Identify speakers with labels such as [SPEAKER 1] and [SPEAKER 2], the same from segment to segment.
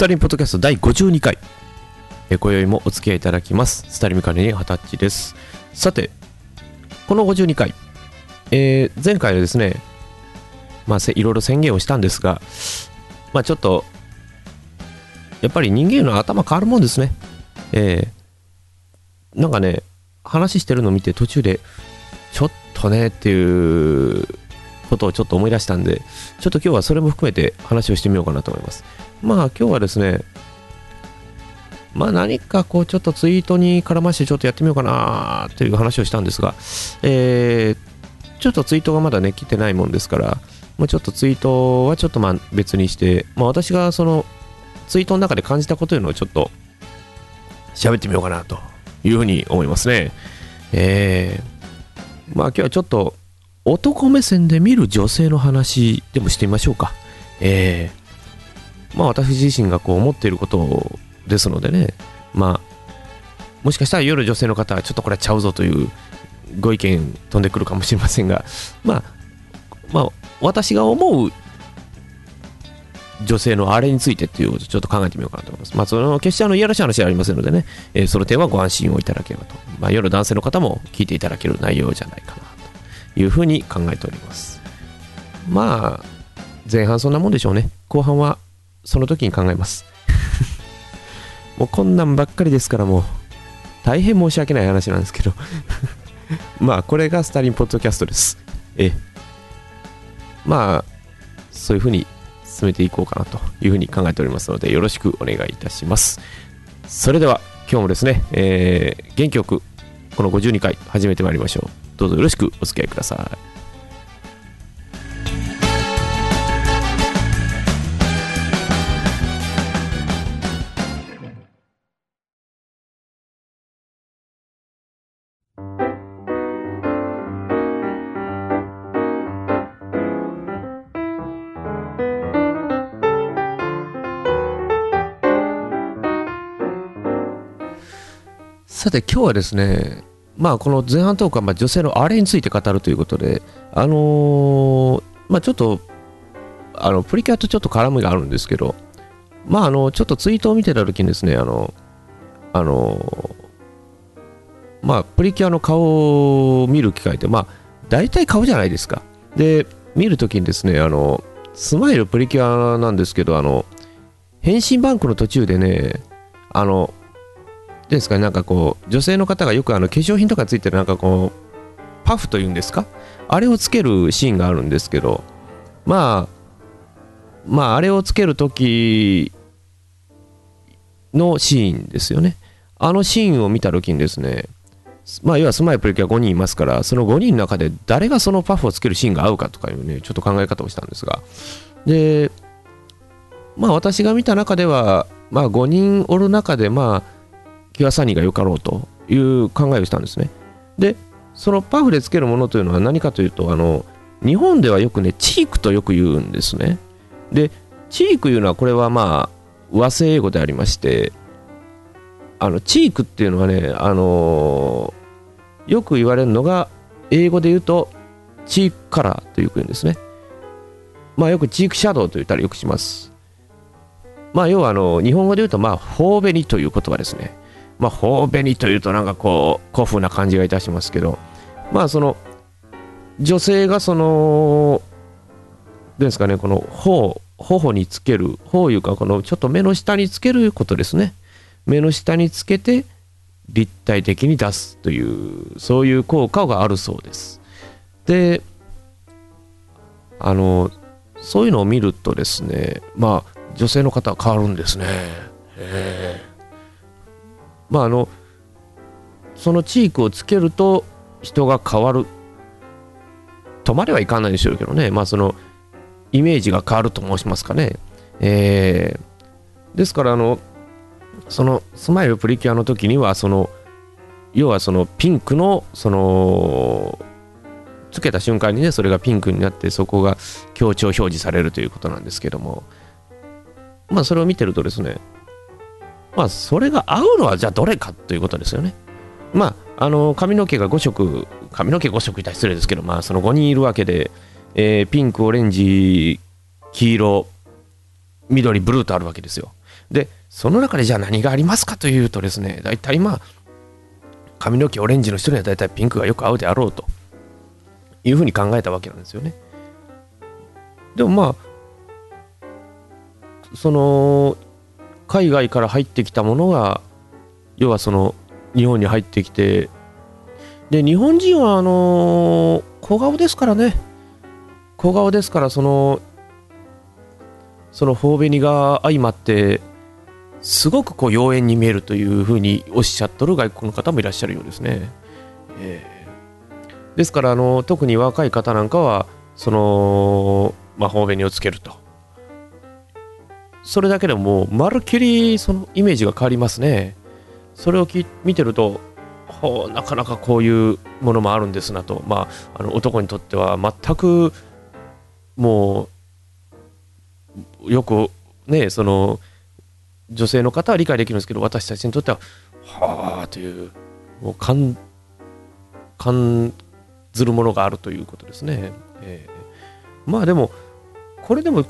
[SPEAKER 1] スタリンポッドキャスト第52回。え、今宵もお付き合いいただきます。スタリンカレに二十歳です。さて、この52回、えー前回はですね、まあ、いろいろ宣言をしたんですが、まあ、ちょっと、やっぱり人間の頭変わるもんですね。えーなんかね、話してるのを見て途中で、ちょっとねっていうことをちょっと思い出したんで、ちょっと今日はそれも含めて話をしてみようかなと思います。まあ今日はですね、まあ何かこうちょっとツイートに絡ましてちょっとやってみようかなという話をしたんですが、えーちょっとツイートがまだね来てないもんですから、もうちょっとツイートはちょっとまあ別にして、まあ私がそのツイートの中で感じたことというのをちょっと喋ってみようかなというふうに思いますね。えーまあ今日はちょっと男目線で見る女性の話でもしてみましょうか。えーまあ私自身がこう思っていることですのでね、まあもしかしたら夜女性の方はちょっとこれちゃうぞというご意見飛んでくるかもしれませんが、まあ、まあ私が思う女性のあれについてっていうことをちょっと考えてみようかなと思います。まあ、その決してあのいやらしい話はありませんのでね、えーその点はご安心をいただければと。まあ、夜男性の方も聞いていただける内容じゃないかなというふうに考えております。まあ、前半そんなもんでしょうね。後半はその時に考えます。もうこんなんばっかりですからもう大変申し訳ない話なんですけど まあこれがスタリンポッドキャストです。ええまあそういうふうに進めていこうかなというふうに考えておりますのでよろしくお願いいたします。それでは今日もですね、えー元気よくこの52回始めてまいりましょう。どうぞよろしくお付き合いください。さて今日はですね、まあ、この前半トークはまあ女性のあれについて語るということで、あのーまあ、ちょっとあのプリキュアとちょっと絡みがあるんですけど、まあ、あのちょっとツイートを見てた時にですね、あのあのまあ、プリキュアの顔を見る機会って、まあ、大体顔じゃないですか。で、見るときにですね、あのスマイルプリキュアなんですけど、あの変身バンクの途中でね、あのですかね、なんかこう、女性の方がよくあの化粧品とかついてるなんかこう、パフというんですか？あれをつけるシーンがあるんですけど、まあ、まあ、あれをつけるときのシーンですよね。あのシーンを見たときにですね、まあ、要はスマイプリキュア5人いますから、その5人の中で誰がそのパフをつけるシーンが合うかとかいうね、ちょっと考え方をしたんですが、で、まあ私が見た中では、まあ5人おる中で、まあ、キュアサニーがよかろうという考えをしたんですね。で、そのパフでつけるものというのは何かというと、あの、日本ではよくね、チークとよく言うんですね。で、チークいうのはこれはまあ、和製英語でありまして、あの、チークっていうのはね、あのよく言われるのが、英語で言うと、チークカラーというんですね。まあよくチークシャドウと言ったりよくします。まあ要はあの、日本語で言うと、まあ、頬紅という言葉ですね。まあ、頬紅というとなんかこう、古風な感じがいたしますけど、まあその、女性がその、どうですかね、この頬、頬につける、頬いうか、このちょっと目の下につけることですね。目の下につけて立体的に出すという、そういう効果があるそうです。で、あの、そういうのを見るとですね、まあ、女性の方は変わるんですね。ええまああのそのチークをつけると人が変わるとまではいかないでしょうけどね。まあそのイメージが変わると申しますかね。えーですからあのそのスマイルプリキュアの時にはその要はそのピンクのそのつけた瞬間にねそれがピンクになってそこが強調表示されるということなんですけども。まあそれを見てるとですねまあそれが合うのはじゃあどれかということですよね。まああの髪の毛が5色髪の毛5色いたら失礼ですけどまあその5人いるわけで、えーピンクオレンジ黄色緑ブルーとあるわけですよ。でその中でじゃあ何がありますかというとですね大体まあ髪の毛オレンジの人には大体ピンクがよく合うであろうと。いうふうに考えたわけなんですよね。でもまあその海外から入ってきたものが要はその日本に入ってきてで日本人はあの小顔ですからね小顔ですからそのその頬紅が相まってすごくこう妖艶に見えるというふうにおっしゃっとる外国の方もいらっしゃるようですね。えー、ですからあの特に若い方なんかはその、まあ、頬紅をつけると。それだけでもまるっきりそのイメージが変わりますね。それをき見てるとほうなかなかこういうものもあるんですなと、まあ、あの男にとっては全くもうよくねその女性の方は理解できるんですけど私たちにとってははあというもう感感ずるものがあるということですね。えー、まあでもこれでも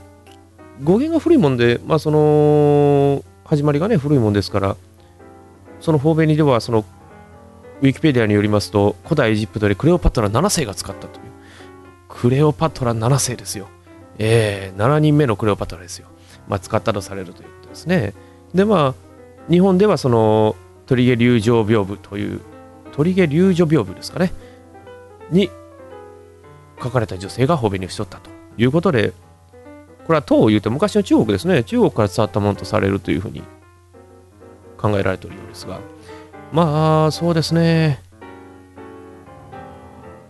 [SPEAKER 1] 語源が古いもんで、まあ、その始まりがね古いもんですからその方便にではそのウィキペディアによりますと古代エジプトでクレオパトラ7世が使ったというクレオパトラ7世ですよ。えー、7人目のクレオパトラですよ。まあ、使ったとされるということですね。でまあ日本ではその鳥毛流情屏風という鳥毛流女屏風ですかねに書かれた女性が褒めにしとったということでこれは唐を言うと昔の中国ですね。中国から伝わったものとされるというふうに考えられているようですが。まあそうですね。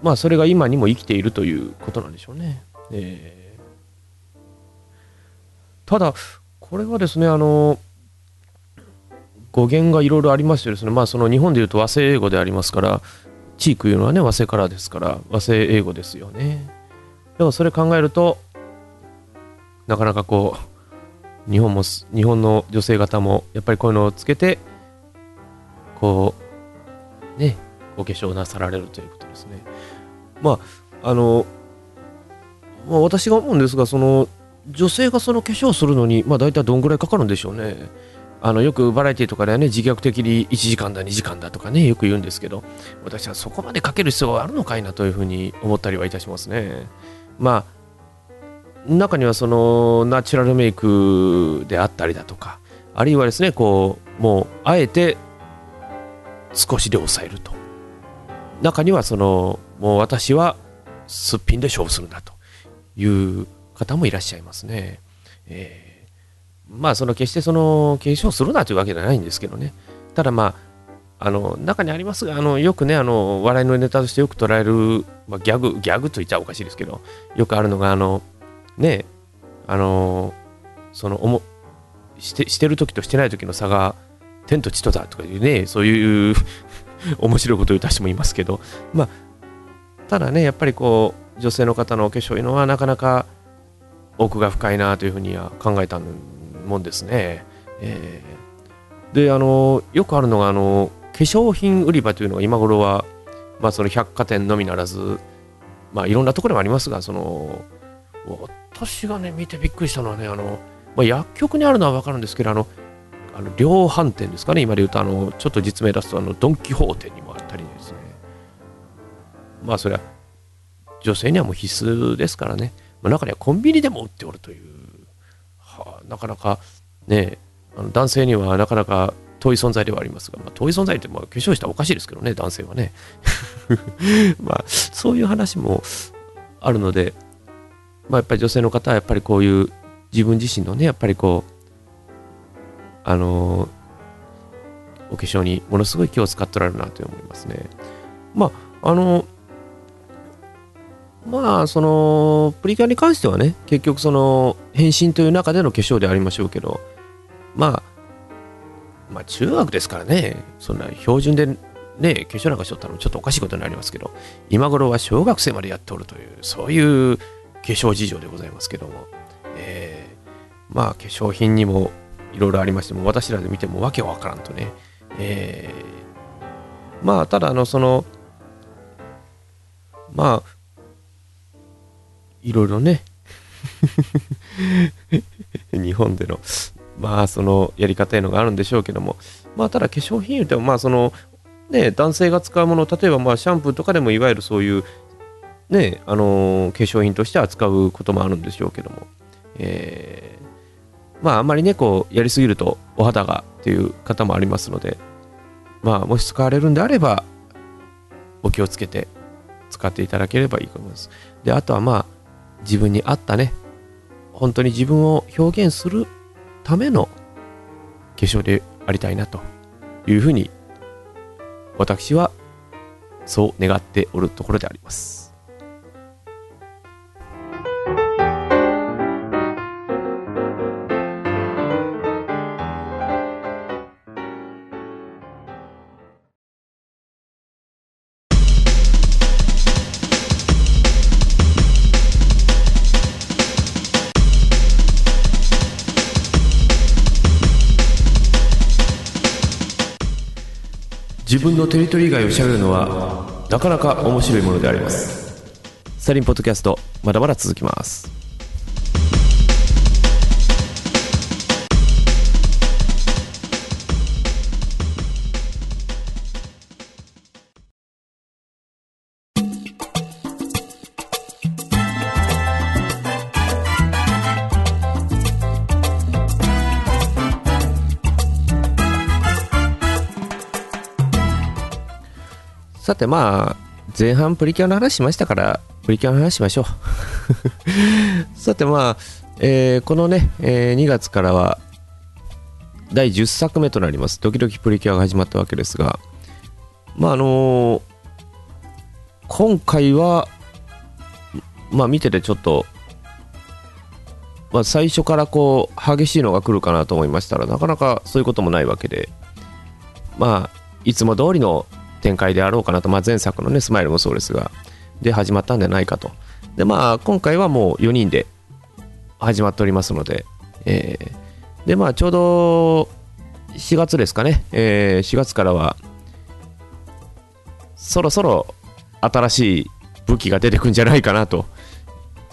[SPEAKER 1] まあそれが今にも生きているということなんでしょうね。えー、ただこれはですねあの語源がいろいろありましてですね、まあ、その日本でいうと和製英語でありますから、地域いうのはね、和製からですから、和製英語ですよね。でもそれ考えると、なかなかこう、日本も、日本の女性方も、やっぱりこういうのをつけて、こう、ね、お化粧なさられるということですね。まあ、あの、まあ、私が思うんですが、その、女性がその化粧するのに、まあ大体どんぐらいかかるんでしょうね。あのよくバラエティとかではね自虐的に1時間だ2時間だとかねよく言うんですけど私はそこまでかける必要があるのかいなというふうに思ったりはいたしますねまあ中にはそのナチュラルメイクであったりだとかあるいはですねこうもうあえて少しで抑えると。中にはそのもう私はすっぴんで勝負するんだと。いう方もいらっしゃいますね。えーまあその決してその継承するなというわけではないんですけどね。ただまああの中にありますがあのよくねあの笑いのネタとしてよく捉える、まあ、ギャグギャグと言っちゃおかしいですけどよくあるのがあのねあのそのおもしてしてる時としてない時の差が天と地とだとかいうねそういう 面白いことを言った人もいますけどまあただねやっぱりこう女性の方のお化粧いうのはなかなか奥が深いなというふうには考えたもんですね。えー、であのよくあるのがあの化粧品売り場というのが今頃は、まあ、その百貨店のみならず、まあ、いろんなところもありますがその私がね見てびっくりしたのはねあの、まあ、薬局にあるのは分かるんですけどあのあの量販店ですかね今で言うとあのちょっと実名出すとあのドン・キホーテにもあったりですね。まあそれは女性にはもう必須ですからね、まあ、中にはコンビニでも売っておるという。はあなかなかね、あの男性にはなかなか遠い存在ではありますが、まあ、遠い存在ってまあ化粧したらおかしいですけどね、男性はね。まあ、そういう話もあるので、まあ、やっぱり女性の方はやっぱりこういう自分自身のね、やっぱりこう、あのお化粧にものすごい気を使っておられるなと思いますね。まあ、あのまあ、その、プリキュアに関してはね、結局その、変身という中での化粧でありましょうけど、まあ、まあ、中学ですからね、そんな標準でね、化粧なんかしとったのちょっとおかしいことになりますけど、今頃は小学生までやっておるという、そういう化粧事情でございますけども、えー、まあ、化粧品にもいろいろありましても、私らで見てもわけわからんとね、えー、まあ、ただ、あの、その、まあ、いろいろね。日本でのまあそのやり方いうのがあるんでしょうけども。まあただ化粧品言うてもまあそのね男性が使うもの例えばまあシャンプーとかでもいわゆるそういうねあの化粧品として扱うこともあるんでしょうけども、えー、まああんまりねこうやりすぎるとお肌がっていう方もありますのでまあもし使われるんであればお気をつけて使っていただければいいと思います。であとはまあ自分に合ったね本当に自分を表現するための化粧でありたいなというふうに私はそう願っておるところであります。自分のテリトリー以外をしゃべるのはなかなか面白いものであります。サリンポッドキャストまだまだ続きます。さてまあ、前半プリキュアの話しましたから、プリキュアの話しましょう。さてまあ、えー、このね、えー、2月からは、第10作目となります、ドキドキプリキュアが始まったわけですが、まああのー、今回は、まあ見ててちょっと、まあ、最初からこう激しいのが来るかなと思いましたらなかなかそういうこともないわけでまあいつも通りの展開であろうかなと、まあ、前作のね、スマイルもそうですが、で始まったんじゃないかと。で、まあ、今回はもう4人で始まっておりますので、えー、で、まあ、ちょうど4月ですかね、えー、4月からは、そろそろ新しい武器が出てくんじゃないかなと、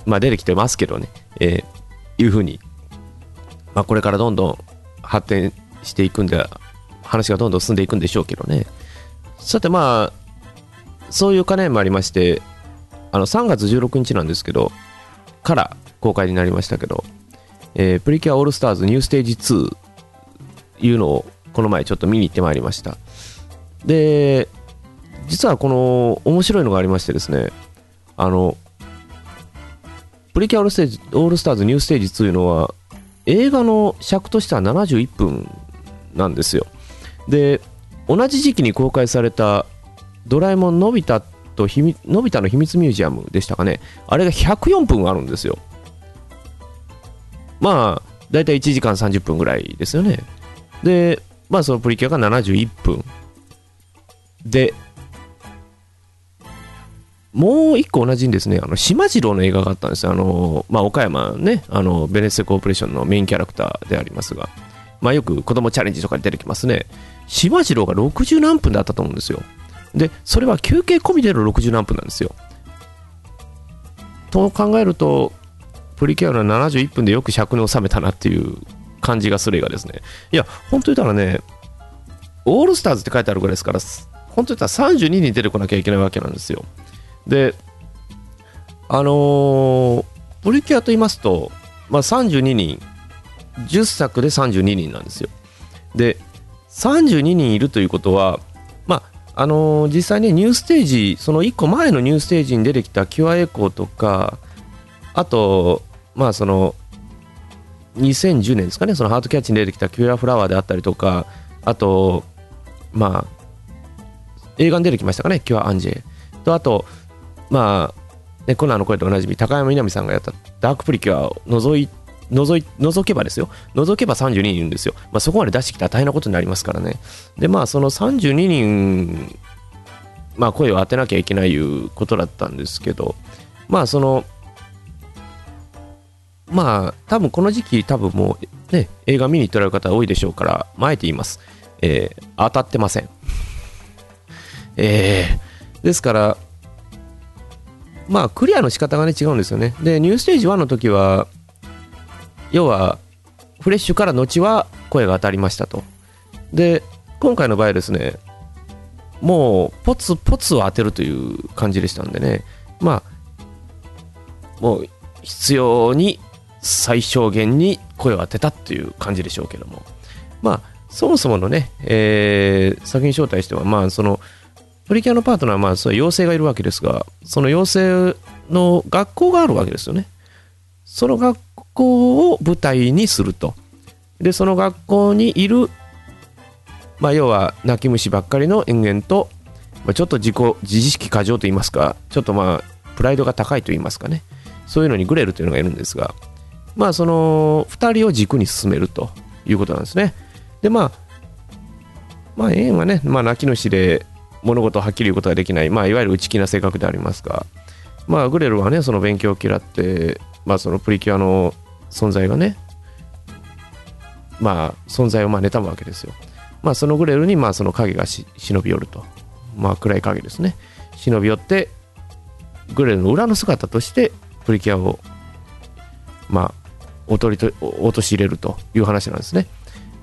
[SPEAKER 1] まあ、出てきてますけどね、えー、いうふうに、まあ、これからどんどん発展していくんで、話がどんどん進んでいくんでしょうけどね。さてまあ、そういう兼ねもありまして、あの3月16日なんですけど、から公開になりましたけど、えー、プリキュアオールスターズニューステージ2いうのをこの前ちょっと見に行ってまいりました。で、実はこの面白いのがありましてですね、あの、プリキュアオールステージオールスターズニューステージ2というのは映画の尺としては71分なんですよ。で、同じ時期に公開されたドラえもんのび太とひみのび太の秘密ミュージアムでしたかね。あれが104分あるんですよ。まあだいたい1時間30分ぐらいですよね。でまあそのプリキュアが71分。でもう一個同じにですね、あの、島次郎の映画があったんですよ。あの、まあ、岡山ね、あの、ベネッセコーポレーションのメインキャラクターでありますが、まあ、よく子供チャレンジとかに出てきますね。島次郎が60何分であったと思うんですよ。で、それは休憩込みでの60何分なんですよ。と考えると、プリキュアの71分でよく尺に収めたなっていう感じがする映画ですね。いや、本当言ったらね、オールスターズって書いてあるぐらいですから、本当言ったら32人出てこなきゃいけないわけなんですよ。で、あのー、プリキュアと言いますと、まあ、32人、10作で32人なんですよ。で、32人いるということは、まああのー、実際にニューステージ、その1個前のニューステージに出てきたキュアエコーとか、あと、まあその、2010年ですかね、そのハートキャッチに出てきたキュアフラワーであったりとか、あと、まあ、映画に出てきましたかね、キュアアンジェ。と、あと、まあ、ね、コナーの声とおなじみ、高山みなみさんがやったダークプリキュアを除い除い除けばですよ、除けば32人いるんですよ、まあ、そこまで出してきたら大変なことになりますからね。で、まあ、その32人、まあ、声を当てなきゃいけないいうことだったんですけど、まあ、その、まあ、多分この時期、多分もう、ね、映画見に行ってられる方多いでしょうから、あえて言います。えー、当たってません。えー、ですから、まあ、クリアの仕方がね、違うんですよね。で、ニューステージ1の時は、要はフレッシュから後は声が当たりましたと。で今回の場合ですねもうポツポツを当てるという感じでしたんでね。まあもう必要に最小限に声を当てたっていう感じでしょうけども。まあそもそものね、えー、作品招待してはまあそのプリキュアのパートナーはまあそういう妖精がいるわけですがその妖精の学校があるわけですよね。その学校を舞台にすると。でその学校にいるまあ、要は泣き虫ばっかりの延々と、まあ、ちょっと自己自意識過剰と言いますかちょっとまあプライドが高いと言いますかね。そういうのにグレルというのがいるんですがまあその2人を軸に進めるということなんですね。でまあまあ円はね、まあ、泣き主で物事をはっきり言うことができない、まあ、いわゆる内気な性格でありますが、まあ、グレルはねその勉強を嫌って、まあ、そのプリキュアの存在がねまあ存在をまあ妬むわけですよ。まあ、そのグレルにまあその影が忍び寄ると、まあ、暗い影ですね。忍び寄ってグレルの裏の姿としてプリキュアをまあおとりと陥れるという話なんですね。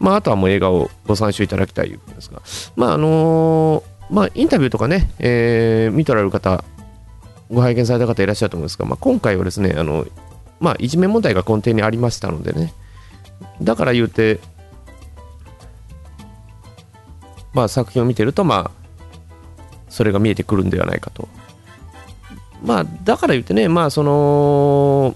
[SPEAKER 1] まあ、あとはもう映画をご参照いただきたいんですが、まああのー、まあ、インタビューとかね、えー、見とられる方、ご拝見された方いらっしゃると思うんですが、まあ、今回はですね、あのまあ、いじめ問題が根底にありましたのでね、だから言うて、まあ、作品を見てると、まあ、それが見えてくるんではないかと。まあ、だから言ってね、まあ、その、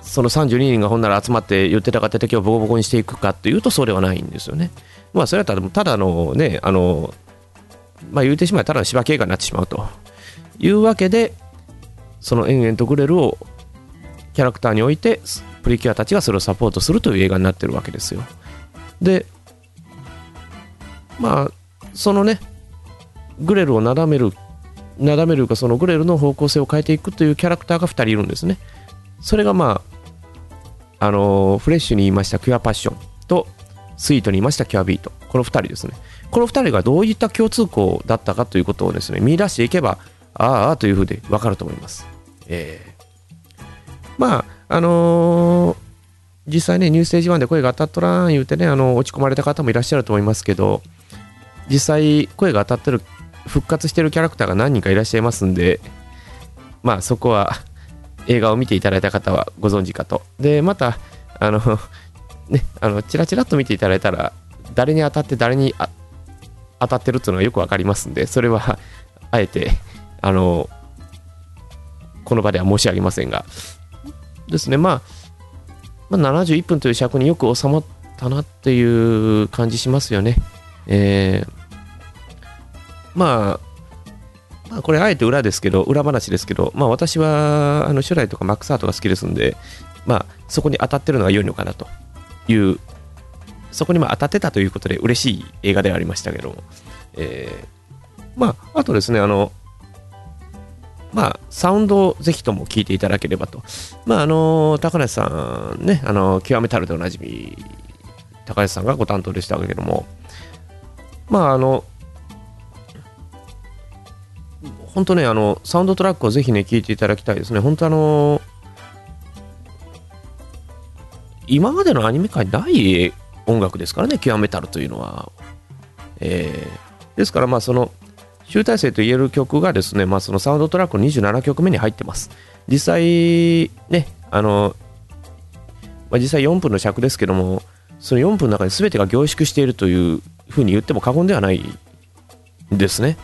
[SPEAKER 1] その32人がほんなら集まって言ってたかって敵をボコボコにしていくかっていうとそうではないんですよね。まあそれはただただのねあのまあ言うてしまえばただの芝系がになってしまうというわけでその延々とグレルをキャラクターに置いてプリキュアたちがそれをサポートするという映画になってるわけですよ。でまあそのねグレルをなだめるなだめるかそのグレルの方向性を変えていくというキャラクターが2人いるんですね。それがまああのフレッシュに言いましたキュアパッションとスイートに言いましたキュアビート。この2人ですね。この2人がどういった共通項だったかということをですね見出していけばああというふうで分かると思います。えー、まああのー、実際ね、ニューステージ1で声が当たっとらん言うてね、あの落ち込まれた方もいらっしゃると思いますけど、実際声が当たってる復活してるキャラクターが何人かいらっしゃいますんでまあそこは映画を見ていただいた方はご存知かと。でまたあのねあのチラチラっと見ていただいたら誰に当たって誰に当たってるっていうのがよく分かりますんでそれはあえてあのこの場では申し上げませんが。ですね。まあ、まあ、71分という尺によく収まったなっていう感じしますよね。えーまあ、まあ、これあえて裏ですけど、裏話ですけど、まあ私はあの初代とかマックスアートが好きですんで、まあそこに当たってるのが良いのかなという、そこにま当たってたということで嬉しい映画ではありましたけども、えー、まああとですね、あの、まあ、サウンドをぜひとも聞いていただければと。まあ、あの、高梨さんね、あの、極めたるでおなじみ、高梨さんがご担当でしたけども、まあ、あの、本当ね、あの、サウンドトラックをぜひね、聴いていただきたいですね。本当あの、今までのアニメ界ない音楽ですからね、キュアメタルというのは。えー、ですから、まあ、その、集大成と言える曲がですね、まあ、そのサウンドトラックの27曲目に入ってます。実際、ね、あの、まあ、実際4分の尺ですけども、その4分の中に全てが凝縮しているというふうに言っても過言ではないんですね。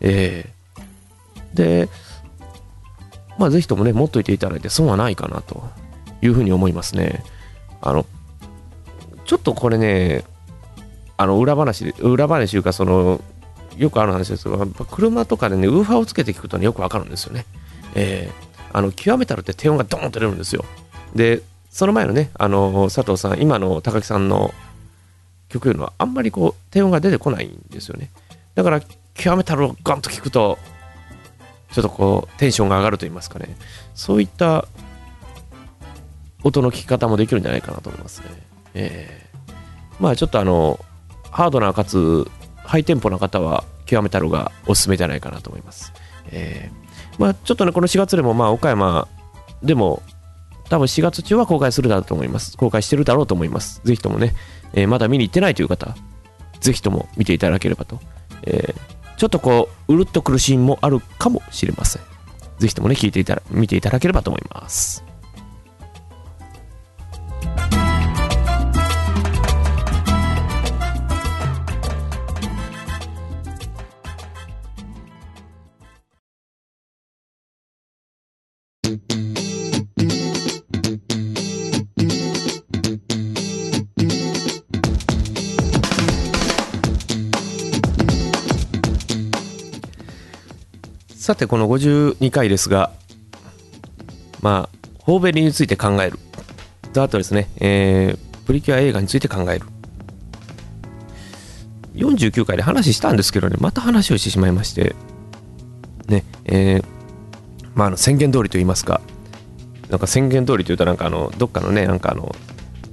[SPEAKER 1] えで、まあ、ぜひともね、持っといていただいて損はないかなというふうに思いますね。あの、ちょっとこれね、あの、裏話、裏話というか、その、よくある話ですが、車とかでね、ウーファーをつけて聞くとね、よくわかるんですよね。えー、あの、極めたらって低音がドーンと出るんですよ。で、その前のね、あの、佐藤さん、今の高木さんの曲いうのは、あんまりこう、低音が出てこないんですよね。だから、極めたらをガンと聞くと、ちょっとこうテンションが上がると言いますかねそういった音の聞き方もできるんじゃないかなと思いますね、えー、まあちょっとあのハードなかつハイテンポな方は極めたろがおすすめじゃないかなと思います、えー、まあちょっとねこの4月でもまあ岡山でも多分4月中は公開するだろうと思います。公開してるだろうと思います。ぜひともね、えー、まだ見に行ってないという方、ぜひとも見ていただければと。えー、ちょっとこう、うるっとくるシーンもあるかもしれません。ぜひともね、聞いていたら、見ていただければと思います。さてこの52回ですがまあホーベリについて考える。とあとですね、えー、プリキュア映画について考える。49回で話したんですけどねまた話をしてしまいまして。ねえー、まああの宣言通りと言いますか。なんか宣言通りというとなんかあのどっかのねなんかあの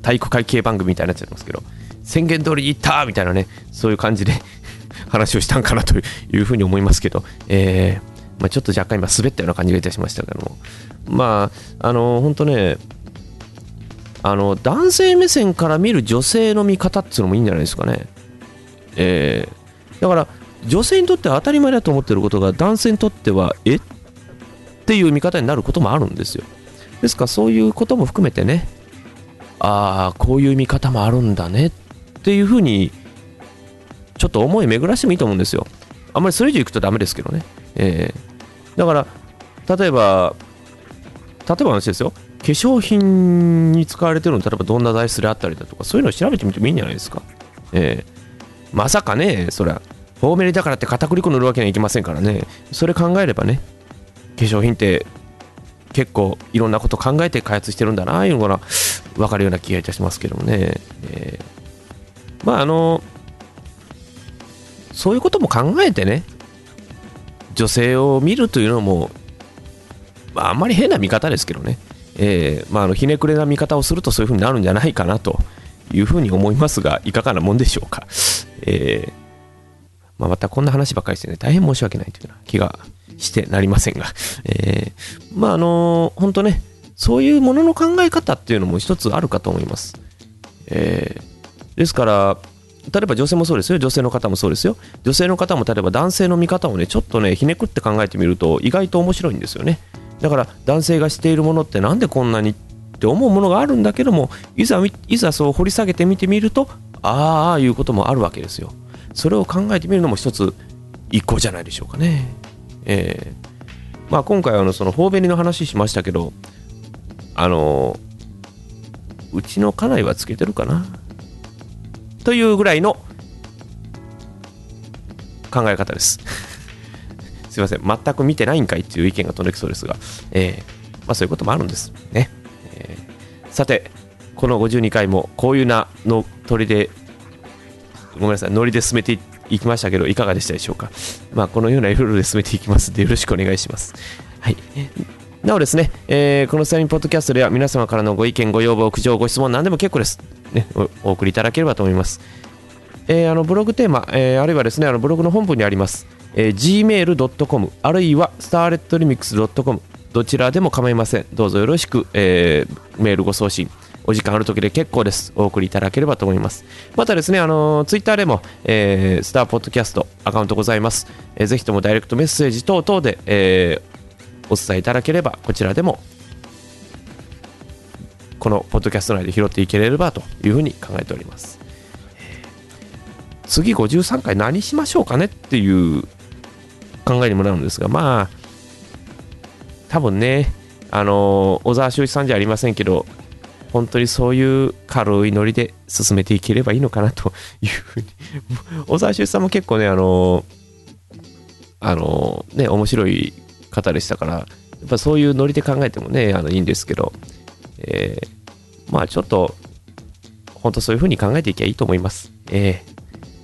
[SPEAKER 1] 体育会系番組みたいになっちゃいますけど宣言通りに行ったみたいなねそういう感じで 話をしたんかなというふうに思いますけど、えー、まあ、ちょっと若干今滑ったような感じがいたしましたけども。まああの本当ねあの男性目線から見る女性の見方っていうのもいいんじゃないですかね、えー、だから女性にとっては当たり前だと思ってることが男性にとってはえっっていう見方になることもあるんですよ。ですからそういうことも含めてねああこういう見方もあるんだねっていうふうにちょっと思い巡らしてもいいと思うんですよ。あんまりそれ以上いくとダメですけどね、えー、だから例えば例えば話ですよ。化粧品に使われてるの例えばどんな材質であったりだとかそういうのを調べてみてもいいんじゃないですか、えー、まさかねそれはフォーメリだからって片栗粉塗るわけにはいきませんからね。それ考えればね化粧品って結構いろんなこと考えて開発してるんだないうのが分かるような気がいたしますけどもね、えー、まああのそういうことも考えてね女性を見るというのも、まあ、あんまり変な見方ですけどね、えーまあ、あのひねくれな見方をするとそういうふうになるんじゃないかなというふうに思いますが、いかがなもんでしょうか。えーまあ、またこんな話ばかりしてね、大変申し訳ないというような気がしてなりませんが、えー、まああの本当ね、そういうものの考え方っていうのも一つあるかと思います。えー、ですから、例えば女性もそうですよ、女性の方もそうですよ、女性の方も例えば男性の見方をね、ちょっとね、ひねくって考えてみると、意外と面白いんですよね。だから、男性がしているものってなんでこんなにって思うものがあるんだけども、いざいざそう掘り下げてみてみると、ああ、いうこともあるわけですよ。それを考えてみるのも一つ、一個じゃないでしょうかね。えー、まあ、今回はあのその頬紅の話しましたけど、あのうちの家内はつけてるかな？というぐらいの考え方です。すいません、全く見てないんかいっていう意見が飛んできそうですが、えー、まあ、そういうこともあるんですね。えー、さて、この52回もこういうなの鳥で、ごめんなさい、ノリで進めていきましたけど、いかがでしたでしょうか？まあ、このようなルールで進めていきますので、よろしくお願いします。はい。なおですね、えー、このスタインポッドキャストでは皆様からのご意見、ご要望、苦情、ご質問、何でも結構です。ね、お送りいただければと思います。えー、あのブログテーマ、えー、あるいはですね、あのブログの本文にあります、えー、gmail.com あるいは starletremix.com どちらでも構いません。どうぞよろしく、えー、メールご送信。お時間ある時で結構です。お送りいただければと思います。またですね、あのツイッターでも、えー、スターポッドキャストアカウントございます。えー、ぜひともダイレクトメッセージ等々で、えー、お伝えいただければ、こちらでも、このポッドキャスト内で拾っていければというふうに考えております。次53回何しましょうかねっていう考えにもなるんですが、まあ、多分ね、あの小沢修一さんじゃありませんけど、本当にそういう軽いノリで進めていければいいのかなというふうに小沢修さんも結構ね、あのあのね、面白い方でしたから、やっぱそういうノリで考えてもね、あのいいんですけど、えー、まあちょっと、本当そういうふうに考えていけばいいと思います。え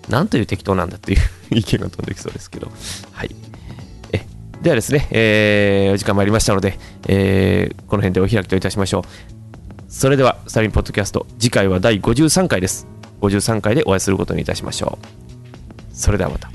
[SPEAKER 1] ー、なんという適当なんだという意見が飛んできそうですけど、はい。ではですね、えー、お時間参りましたので、えー、この辺でお開きといたしましょう。それではスタリンポッドキャスト次回は第53回です。53回でお会いすることにいたしましょう。それではまた。